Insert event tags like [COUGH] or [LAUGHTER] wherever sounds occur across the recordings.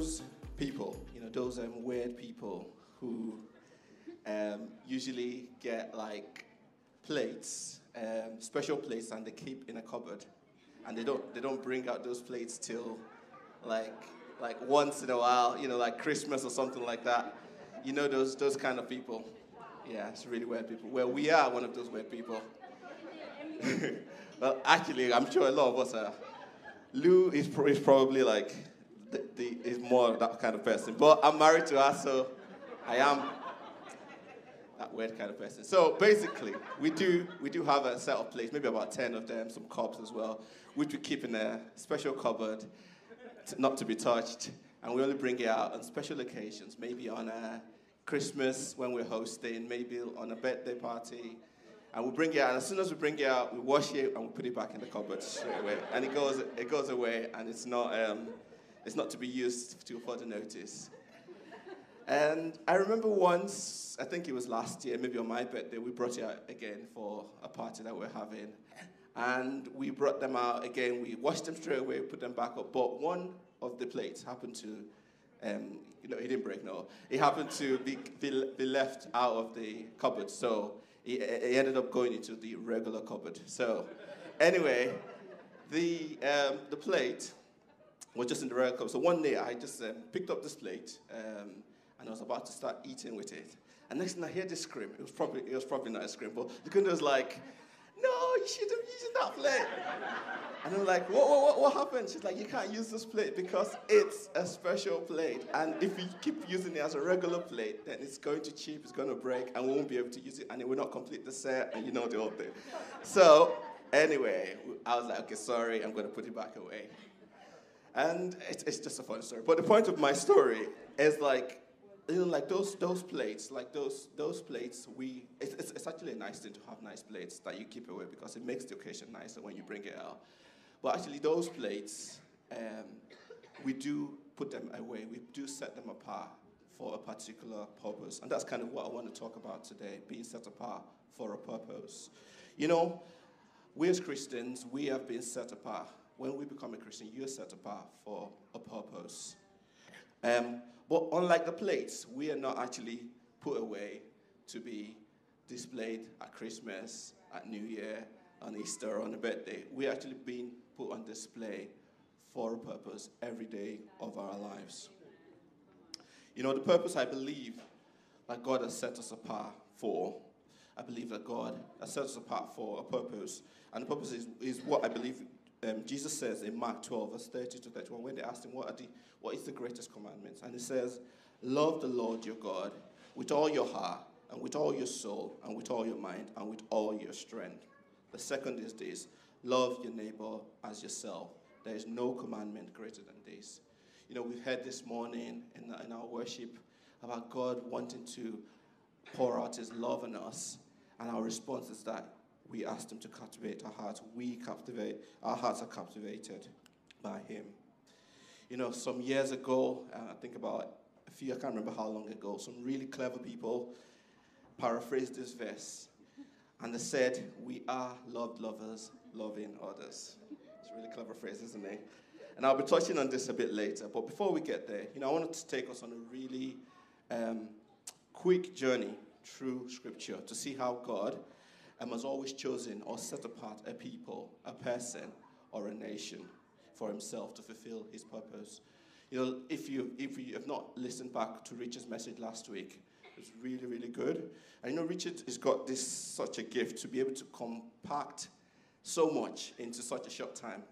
those people, you know, those um, weird people who um, usually get like plates, um, special plates, and they keep in a cupboard, and they don't they don't bring out those plates till like like once in a while, you know, like Christmas or something like that. You know those those kind of people. Yeah, it's really weird people. Well, we are one of those weird people. [LAUGHS] well, actually, I'm sure a lot of us are. Lou is, is probably like the, the, is more that kind of person. But I'm married to her, so I am that weird kind of person. So basically, we do we do have a set of plates, maybe about ten of them, some cups as well, which we keep in a special cupboard, to, not to be touched, and we only bring it out on special occasions, maybe on a Christmas when we're hosting, maybe on a birthday party. And we bring it out, and as soon as we bring it out, we wash it and we put it back in the cupboard straight away. And it goes, it goes away, and it's not, um, it's not to be used to further notice. And I remember once, I think it was last year, maybe on my birthday, we brought it out again for a party that we're having. And we brought them out again, we washed them straight away, put them back up. But one of the plates happened to, um, you know, he didn't break, no. It happened to be, be, be left out of the cupboard. So he, he ended up going into the regular cupboard. So anyway, the, um, the plate was just in the regular cupboard. So one day I just um, picked up this plate. Um, and I was about to start eating with it. And next thing I hear this scream. It was probably it was probably not a scream, but the kid was like, "No, you shouldn't have used that plate." [LAUGHS] And I'm like, what, what, what, what happened? She's like, you can't use this plate because it's a special plate. And if you keep using it as a regular plate, then it's going to chip, it's going to break, and we won't be able to use it, and it will not complete the set, and you know the whole thing. So, anyway, I was like, okay, sorry, I'm going to put it back away. And it's, it's just a fun story. But the point of my story is like, you know, like those those plates, like those those plates, we it's, it's, it's, actually a nice thing to have nice plates that you keep away because it makes the occasion nicer when you bring it out. But actually, those plates, um, we do put them away. We do set them apart for a particular purpose, and that's kind of what I want to talk about today: being set apart for a purpose. You know, we as Christians, we have been set apart. When we become a Christian, you're set apart for a purpose. Um, but unlike the plates, we are not actually put away to be displayed at Christmas, at New Year, on Easter, on a birthday. We're actually being put on display for a purpose every day of our lives. You know, the purpose I believe that God has set us apart for, I believe that God has set us apart for a purpose. And the purpose is, is what I believe um, Jesus says in Mark 12, verse 30 to 31, when they asked him, what, are the, what is the greatest commandments? And he says, Love the Lord your God with all your heart, and with all your soul, and with all your mind, and with all your strength. The second is this love your neighbor as yourself. There is no commandment greater than this. You know, we've heard this morning in, in our worship about God wanting to pour out his love on us, and our response is that we ask him to captivate our hearts. We captivate, our hearts are captivated by him. You know, some years ago, uh, I think about a few, I can't remember how long ago, some really clever people paraphrased this verse. And they said, We are loved lovers, loving others. It's a really clever phrase, isn't it? And I'll be touching on this a bit later. But before we get there, you know, I wanted to take us on a really um, quick journey through Scripture to see how God um, has always chosen or set apart a people, a person, or a nation for himself to fulfill his purpose. You know, if you, if you have not listened back to Richard's message last week, it's really, really good. And you know, Richard has got this such a gift to be able to compact so much into such a short time.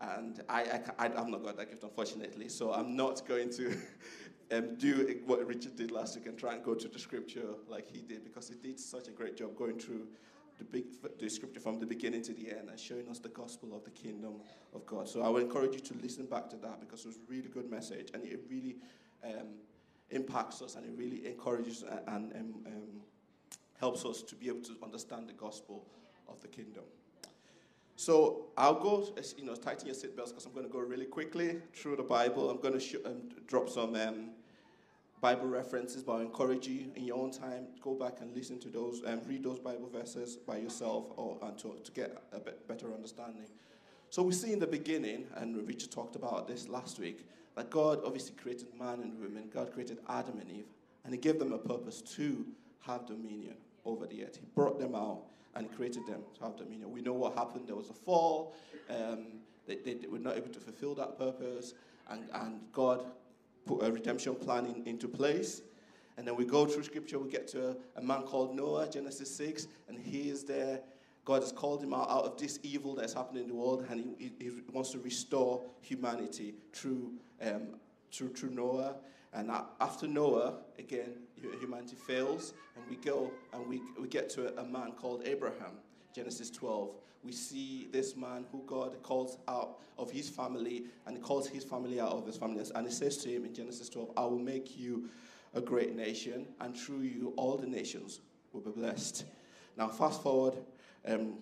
And I, I, I, have not got that gift, unfortunately. So I'm not going to [LAUGHS] um, do what Richard did last week and try and go to the scripture like he did, because he did such a great job going through the, big, the scripture from the beginning to the end and showing us the gospel of the kingdom of God. So I would encourage you to listen back to that because it was a really good message and it really um, impacts us and it really encourages and, and um, helps us to be able to understand the gospel of the kingdom. So I'll go, you know, tighten your seatbelts because I'm going to go really quickly through the Bible. I'm going to sh- um, drop some um, Bible references, but I encourage you in your own time, go back and listen to those and read those Bible verses by yourself or and to, to get a better understanding. So we see in the beginning, and Richard talked about this last week, that God obviously created man and woman. God created Adam and Eve, and He gave them a purpose to have dominion over the earth. He brought them out and created them to have dominion. We know what happened. There was a fall. Um, they, they, they, were not able to fulfill that purpose, and, and God a redemption plan in, into place. And then we go through scripture, we get to a, a man called Noah, Genesis 6, and he is there. God has called him out, out of this evil that's happening in the world, and he, he, he wants to restore humanity through, um, through, through Noah. And after Noah, again, humanity fails, and we go and we, we get to a, a man called Abraham, Genesis 12. We see this man who God calls out of his family, and calls his family out of his family. And he says to him in Genesis 12, I will make you a great nation, and through you, all the nations will be blessed. Now, fast forward um,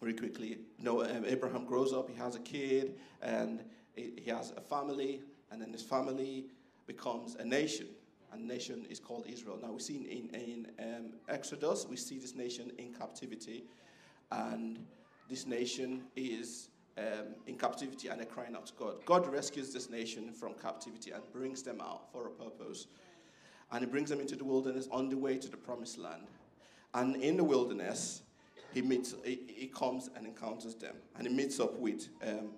very quickly. You know, um, Abraham grows up, he has a kid, and he, has a family, and then his family becomes a nation. And nation is called Israel. Now we see in, in, in um, Exodus, we see this nation in captivity, and this nation is um, in captivity and they're crying out to God. God rescues this nation from captivity and brings them out for a purpose and he brings them into the wilderness on the way to the promised land. And in the wilderness, he meets, he, he comes and encounters them, and he meets up with, um,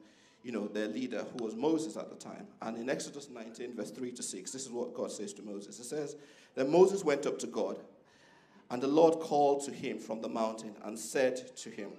you know, their leader who was Moses at the time. And in Exodus 19, verse 3 to 6, this is what God says to Moses. It says, Then Moses went up to God, and the Lord called to him from the mountain and said to him,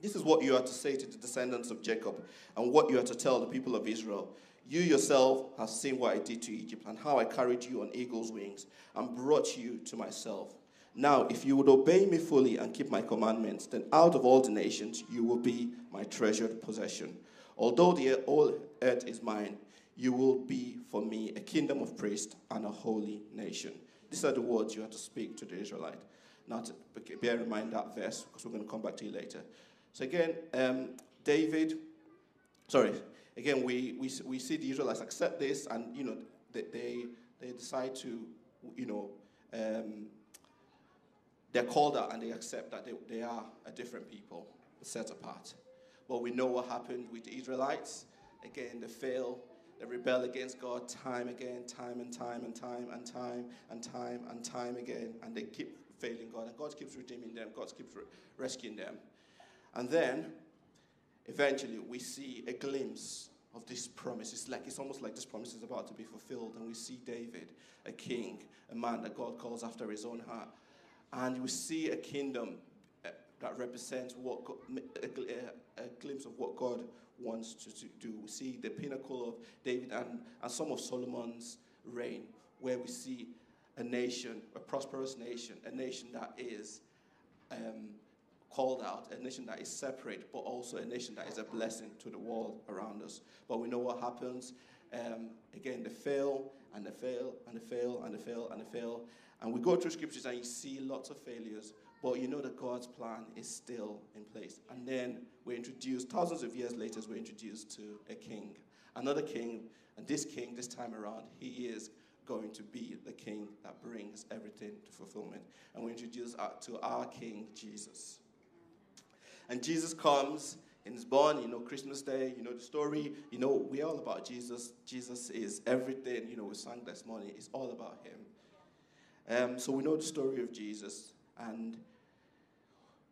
This is what you are to say to the descendants of Jacob, and what you are to tell the people of Israel. You yourself have seen what I did to Egypt and how I carried you on eagle's wings and brought you to myself. Now, if you would obey me fully and keep my commandments, then out of all the nations you will be my treasured possession. Although the whole earth is mine, you will be for me a kingdom of priests and a holy nation. These are the words you have to speak to the Israelite. Now, to bear in mind that verse, because we're going to come back to it later. So, again, um, David, sorry, again, we, we, we see the Israelites accept this, and you know, they, they, they decide to, you know, um, they're called out and they accept that they, they are a different people, set apart. But we know what happened with the Israelites. Again, they fail, they rebel against God time again, time and time and time and time and time and time again, and they keep failing God, and God keeps redeeming them, God keeps re- rescuing them. And then eventually we see a glimpse of this promise. It's like it's almost like this promise is about to be fulfilled, and we see David, a king, a man that God calls after his own heart, and we see a kingdom uh, that represents what a, a, glimpse of what God wants to, to, do. We see the pinnacle of David and, and some of Solomon's reign, where we see a nation, a prosperous nation, a nation that is um, called out, a nation that is separate, but also a nation that is a blessing to the world around us. But we know what happens. Um, again, they fail, and they fail, and they fail, and they fail, and they fail. And we go through scriptures and you see lots of failures, but you know that God's plan is still in place. And then we're introduced, thousands of years later, we're introduced to a king, another king. And this king, this time around, he is going to be the king that brings everything to fulfillment. And we introduce to our king, Jesus. And Jesus comes and is born, you know, Christmas Day, you know the story. You know, we're all about Jesus. Jesus is everything, you know, we sang this morning. It's all about him. Um, so we know the story of Jesus. And,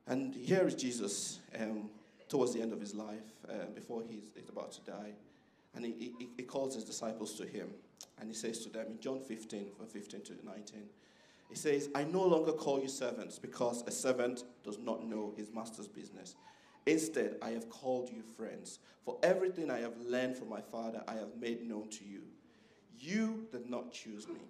and here is Jesus um, towards the end of his life, uh, before he's, he's, about to die. And he, he, he calls his disciples to him. And he says to them in John 15, from 15 to 19, he says, I no longer call you servants because a servant does not know his master's business. Instead, I have called you friends. For everything I have learned from my Father, I have made known to you. You did not choose me,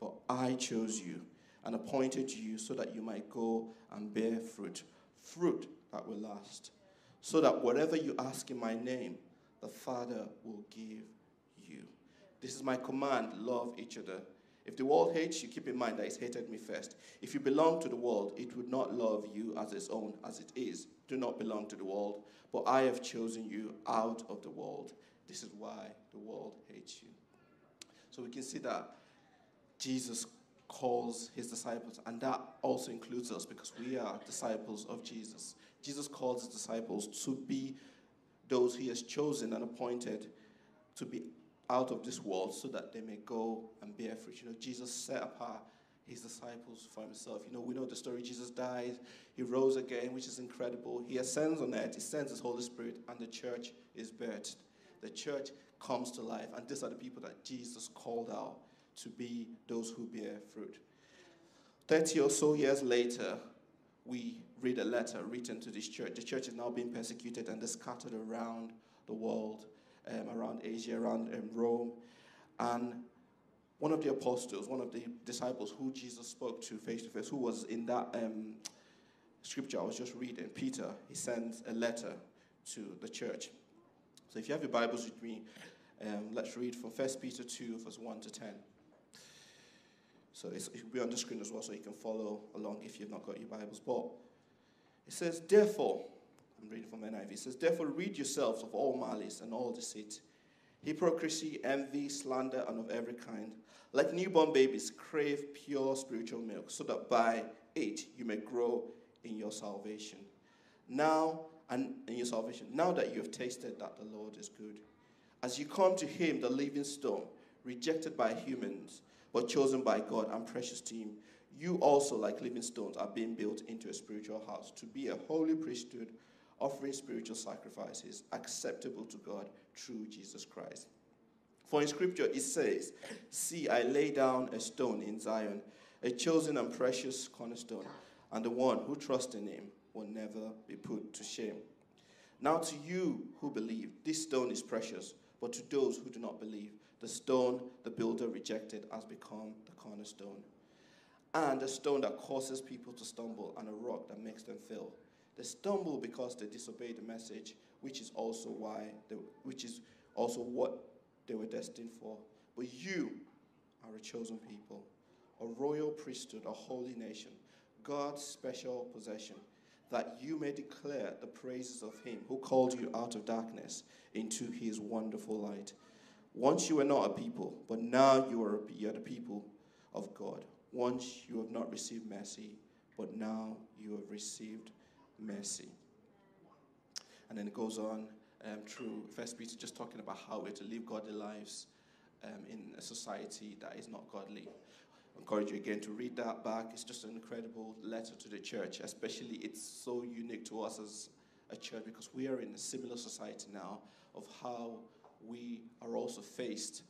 but I chose you and appointed you so that you might go and bear fruit, fruit that will last. So that whatever you ask in my name, the Father will give you. This is my command love each other if the world hates you, keep in mind that it's hated me first. If you belong to the world, it would not love you as its own, as it is. Do not belong to the world, but I have chosen you out of the world. This is why the world hates you. So we can see that Jesus calls his disciples, and that also includes us because we are disciples of Jesus. Jesus calls his disciples to be those he has chosen and appointed to be out of this world so that they may go and bear fruit. You know, Jesus set apart his disciples for himself. You know, we know the story. Jesus died, he rose again, which is incredible. He ascends on earth, he sends his Holy Spirit, and the church is birthed. The church comes to life, and these are the people that Jesus called out to be those who bear fruit. 30 or so years later, we read a letter written to this church. The church is now being persecuted and scattered around the world, um, around Asia, around um, Rome. And one of the apostles, one of the disciples who Jesus spoke to face to face, who was in that um, scripture I was just reading, Peter, he sends a letter to the church. So if you have your Bibles with me, um, let's read from 1 Peter 2, verse 1 to 10. So it will be on the screen as well, so you can follow along if you've not got your Bibles. But it says, Therefore, I'm reading from NIV, it says, Therefore, read yourselves of all malice and all deceit, hypocrisy, envy, slander, and of every kind. Like newborn babies, crave pure spiritual milk, so that by it you may grow in your salvation. Now, and in your salvation, now that you have tasted that the Lord is good. As you come to Him, the living stone, rejected by humans, but chosen by God and precious to Him, you also, like living stones, are being built into a spiritual house to be a holy priesthood, offering spiritual sacrifices acceptable to God through Jesus Christ. For in Scripture it says, See, I lay down a stone in Zion, a chosen and precious cornerstone, and the one who trusts in him will never be put to shame. Now, to you who believe, this stone is precious, but to those who do not believe, the stone the builder rejected has become the cornerstone, and a stone that causes people to stumble, and a rock that makes them fail. They stumble because they disobey the message, which is also why, they, which is also what they were destined for. But you are a chosen people, a royal priesthood, a holy nation, God's special possession, that you may declare the praises of him who called you out of darkness into his wonderful light. Once you were not a people, but now you are, you are the people of God. Once you have not received mercy, but now you have received mercy. And then it goes on um, through First Peter, just talking about how we're to live godly lives um, in a society that is not godly. I encourage you again to read that back. It's just an incredible letter to the church, especially it's so unique to us as a church because we are in a similar society now of how we are also faced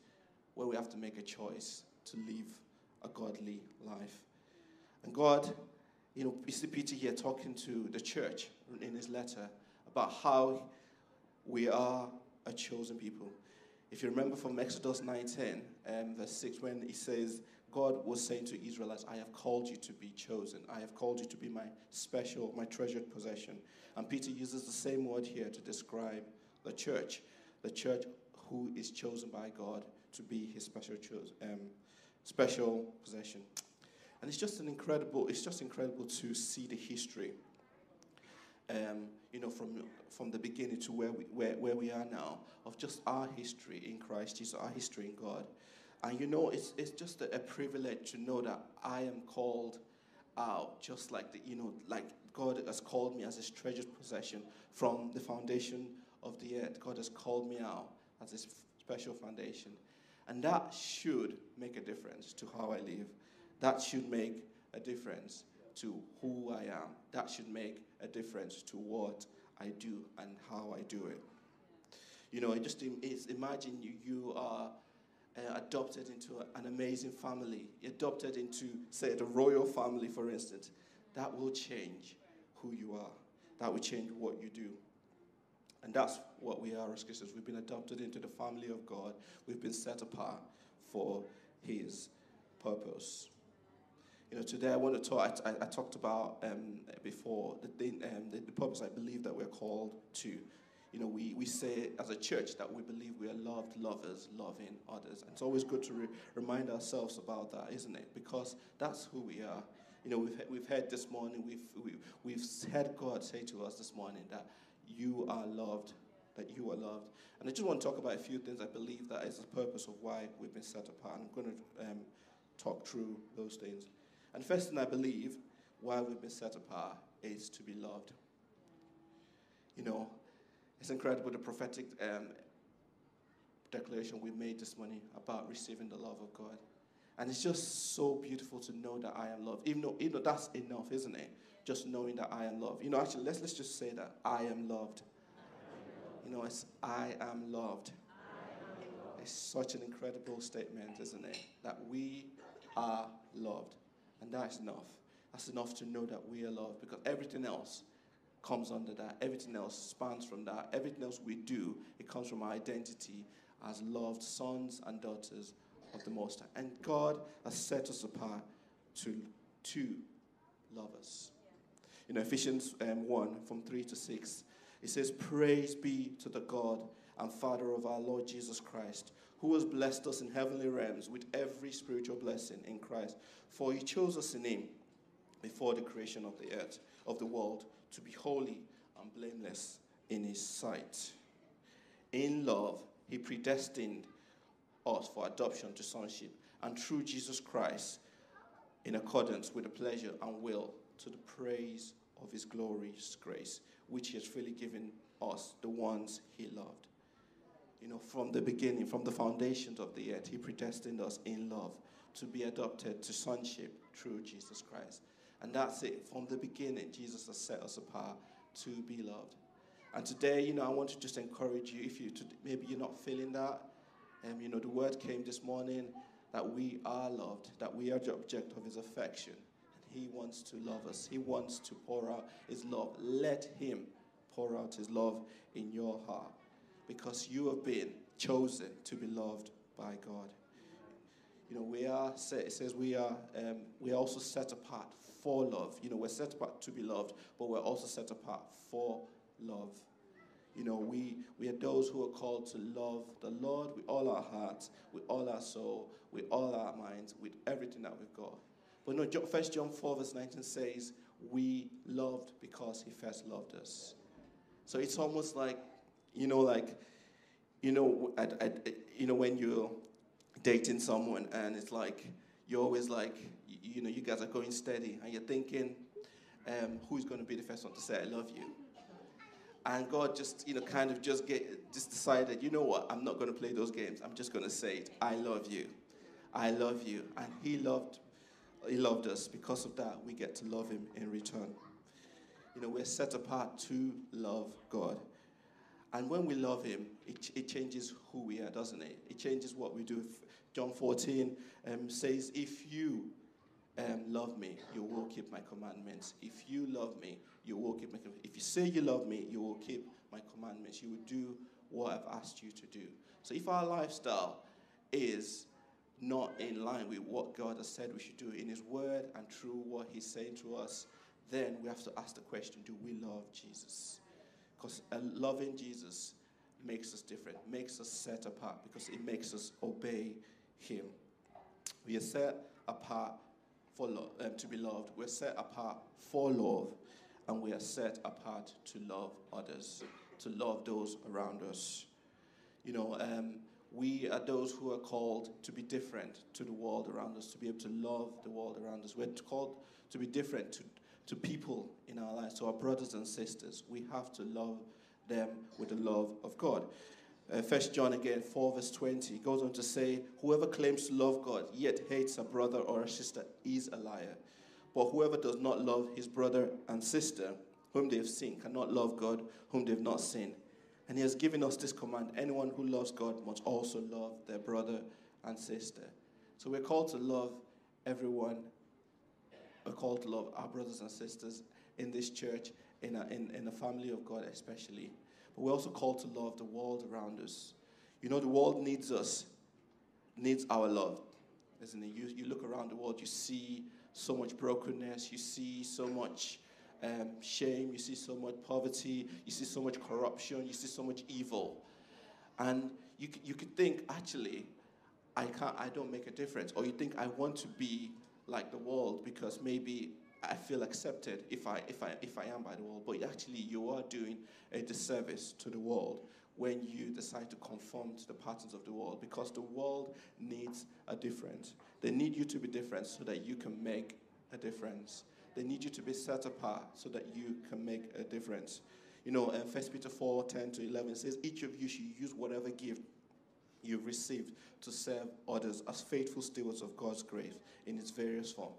where we have to make a choice to live a godly life. And God, you know, see Peter here talking to the church in his letter about how we are a chosen people. If you remember from Exodus 19, um, verse 6, when he says, God was saying to Israelites, I have called you to be chosen. I have called you to be my special, my treasured possession. And Peter uses the same word here to describe the church, the church who is chosen by God to be his special, um, special possession. And it's just an incredible, it's just incredible to see the history um, you know, from, from the beginning to where we, where, where we are now, of just our history in Christ Jesus, our history in God. And you know, it's, it's just a, a privilege to know that I am called out, just like the, you know, like God has called me as his treasured possession from the foundation of the earth. God has called me out as his special foundation. And that should make a difference to how I live. That should make a difference to who I am. That should make a difference to what I do and how I do it. You know, just imagine you, you are uh, adopted into an amazing family, adopted into, say, the royal family, for instance. That will change who you are. That will change what you do. And that's what we are as Christians. We've been adopted into the family of God. We've been set apart for His purpose. You know, today I want to talk. I, I talked about um, before the, thing, um, the, the purpose I believe that we're called to. You know, we, we say as a church that we believe we are loved lovers, loving others. And it's always good to re- remind ourselves about that, isn't it? Because that's who we are. You know, we've, we've heard this morning, we've, we, we've heard God say to us this morning that you are loved, that you are loved. And I just want to talk about a few things I believe that is the purpose of why we've been set apart. I'm going to um, talk through those things. And first thing I believe why we've been set apart is to be loved. You know, It's incredible the prophetic um, declaration we made this morning about receiving the love of God. And it's just so beautiful to know that I am loved. Even though, even though that's enough, isn't it? Just knowing that I am loved. You know, actually, let's, let's just say that I am loved. You know, it's I am loved. It's such an incredible statement, isn't it? That we are loved. And that's enough. That's enough to know that we are loved because everything else comes under that. Everything else spans from that. Everything else we do, it comes from our identity as loved sons and daughters of the Most High. And God has set us apart to, to love us. Know, Ephesians um, 1 from 3 to 6, it says, Praise be to the God and Father of our Lord Jesus Christ, who has blessed us in heavenly realms with every spiritual blessing in Christ. For he chose us in him before the creation of the earth, of the world, to be holy and blameless in his sight. In love, he predestined us for adoption to sonship, and through Jesus Christ, in accordance with the pleasure and will, to the praise of his glorious grace, which he has freely given us, the ones he loved. You know, from the beginning, from the foundations of the earth, he predestined us in love to be adopted to sonship through Jesus Christ. And that's it. From the beginning, Jesus has set us apart to be loved. And today, you know, I want to just encourage you if you to, maybe you're not feeling that. Um, you know, the word came this morning that we are loved, that we are the object of his affection. He wants to love us. He wants to pour out his love. Let him pour out his love in your heart because you have been chosen to be loved by God. You know, we are, it says we are, um, we are also set apart for love. You know, we're set apart to be loved, but we're also set apart for love. You know, we, we are those who are called to love the Lord with all our hearts, with all our soul, with all our minds, with everything that we've got. But no, First John 4, verse 19 says, We loved because he first loved us. So it's almost like, you know, like, you know, I, I, you know, when you're dating someone and it's like, you're always like, you, you know, you guys are going steady and you're thinking, um, who's going to be the first one to say, I love you? And God just, you know, kind of just get just decided, you know what, I'm not going to play those games. I'm just going to say it. I love you. I love you. And He loved, He loved us. Because of that, we get to love Him in return. You know, we're set apart to love God. And when we love Him, it, it changes who we are, doesn't it? It changes what we do. John 14 um, says, If you um, love me, you will keep my commandments. If you love me, you will keep my commandments. If you say you love me, you will keep my commandments. You will do what I've asked you to do. So if our lifestyle is not in line with what God has said we should do in His Word and through what He's saying to us, then we have to ask the question do we love Jesus? Because loving Jesus makes us different, makes us set apart, because it makes us obey Him. We are set apart for um, to be loved. We're set apart for love, and we are set apart to love others, to love those around us. You know, um, we are those who are called to be different to the world around us, to be able to love the world around us. We're called to be different to, to people in our lives, to our brothers and sisters. We have to love them with the love of God. Uh, First John again, 4 verse 20, goes on to say, Whoever claims to love God yet hates a brother or a sister is a liar. But whoever does not love his brother and sister, whom they have seen, cannot love God, whom they have not seen. And he has given us this command anyone who loves God must also love their brother and sister. So we're called to love everyone. We're called to love our brothers and sisters in this church, in, a, in, in the family of God especially. But we're also called to love the world around us. You know, the world needs us, needs our love, isn't it? You, you look around the world, you see so much brokenness, you see so much um, shame, you see so much poverty, you see so much corruption, you see so much evil. And you, you could think, actually, I, can't, I don't make a difference. Or you think, I want to be like the world because maybe I feel accepted if I, if, I, if I am by the world. But actually, you are doing a disservice to the world when you decide to conform to the patterns of the world because the world needs a difference. They need you to be different so that you can make a difference. They need you to be set apart so that you can make a difference. You know, and First Peter 4 10 to 11 says, Each of you should use whatever gift you've received to serve others as faithful stewards of God's grace in its various form.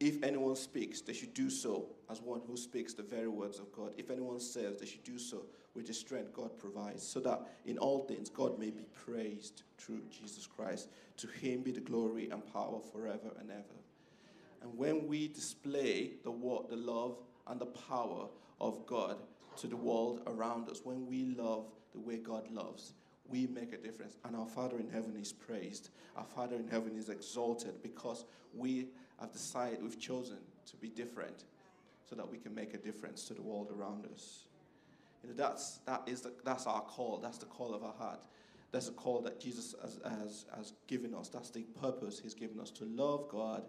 If anyone speaks, they should do so as one who speaks the very words of God. If anyone serves, they should do so with the strength God provides, so that in all things God may be praised through Jesus Christ. To him be the glory and power forever and ever. And when we display the, the love and the power of God to the world around us, when we love the way God loves, we make a difference. And our Father in heaven is praised. Our Father in heaven is exalted because we have decided, we've chosen to be different so that we can make a difference to the world around us. You know, that's, that is the, that's our call. That's the call of our heart. That's the call that Jesus has, has, has given us. That's the purpose He's given us to love God,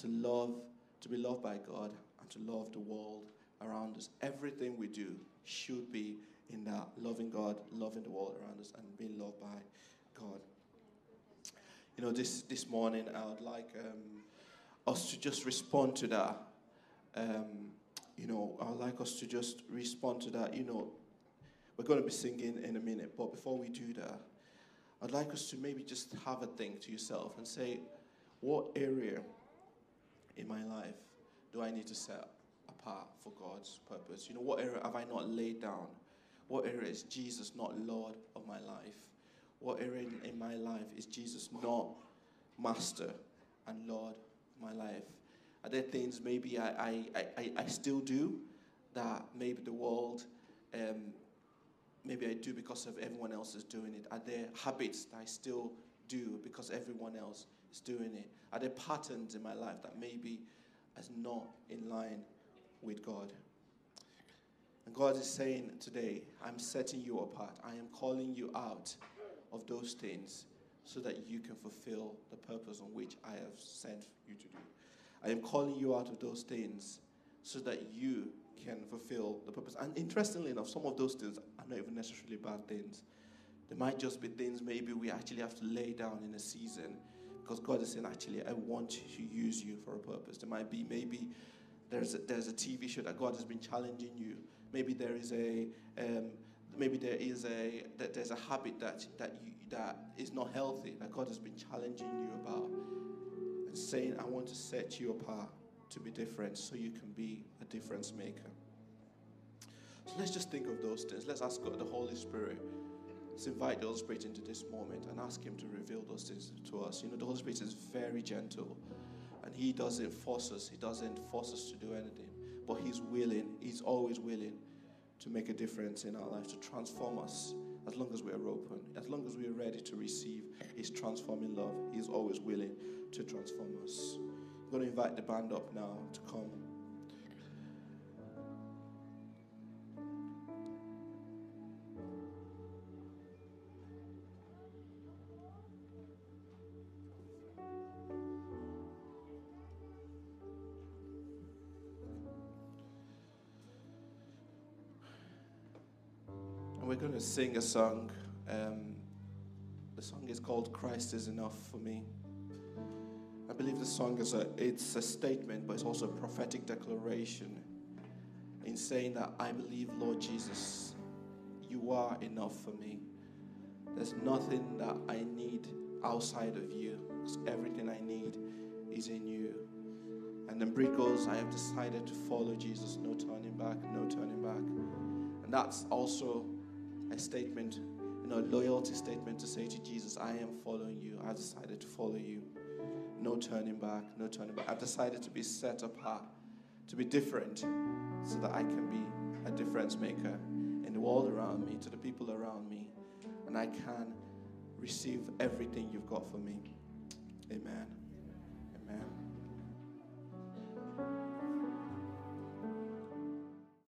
to love, to be loved by God, and to love the world around us. Everything we do should be in that loving God, loving the world around us, and being loved by God. You know, this, this morning I would like um, us to just respond to that. Um, you know, I'd like us to just respond to that. You know, we're going to be singing in a minute, but before we do that, I'd like us to maybe just have a think to yourself and say, what area in my life do I need to set apart for God's purpose? You know, what area have I not laid down? What area is Jesus not Lord of my life? What area in my life is Jesus not Master and Lord of my life? Are there things maybe I, I, I, I still do that maybe the world, um, maybe I do because of everyone else is doing it? Are there habits that I still do because everyone else is doing it? Are there patterns in my life that maybe is not in line with God? And God is saying today, I'm setting you apart. I am calling you out of those things so that you can fulfill the purpose on which I have sent you to do. I am calling you out of those things so that you can fulfill the purpose. And interestingly enough, some of those things are not even necessarily bad things. They might just be things maybe we actually have to lay down in a season because God is saying, actually, I want to use you for a purpose. There might be maybe there's a, there's a TV show that God has been challenging you. Maybe there is a um, maybe there is a that there's a habit that that you that is not healthy that God has been challenging you about and saying, I want to set you apart to be different so you can be a difference maker. So let's just think of those things. Let's ask God, the Holy Spirit. Let's invite the Holy Spirit into this moment and ask Him to reveal those things to us. You know, the Holy Spirit is very gentle and He doesn't force us, He doesn't force us to do anything. But He's willing, He's always willing to make a difference in our lives, to transform us as long as we are open, as long as we are ready to receive His transforming love. He's always willing to transform us. I'm going to invite the band up now to come. Sing a song. Um, the song is called Christ is Enough for Me. I believe the song is a it's a statement, but it's also a prophetic declaration in saying that I believe, Lord Jesus, you are enough for me. There's nothing that I need outside of you, because everything I need is in you. And then Brit goes, I have decided to follow Jesus, no turning back, no turning back. And that's also a statement, you know, loyalty statement to say to Jesus, I am following you. I decided to follow you no turning back, no turning back. I've decided to be set apart, to be different, so that I can be a difference maker in the world around me, to the people around me, and I can receive everything you've got for me. Amen. Amen.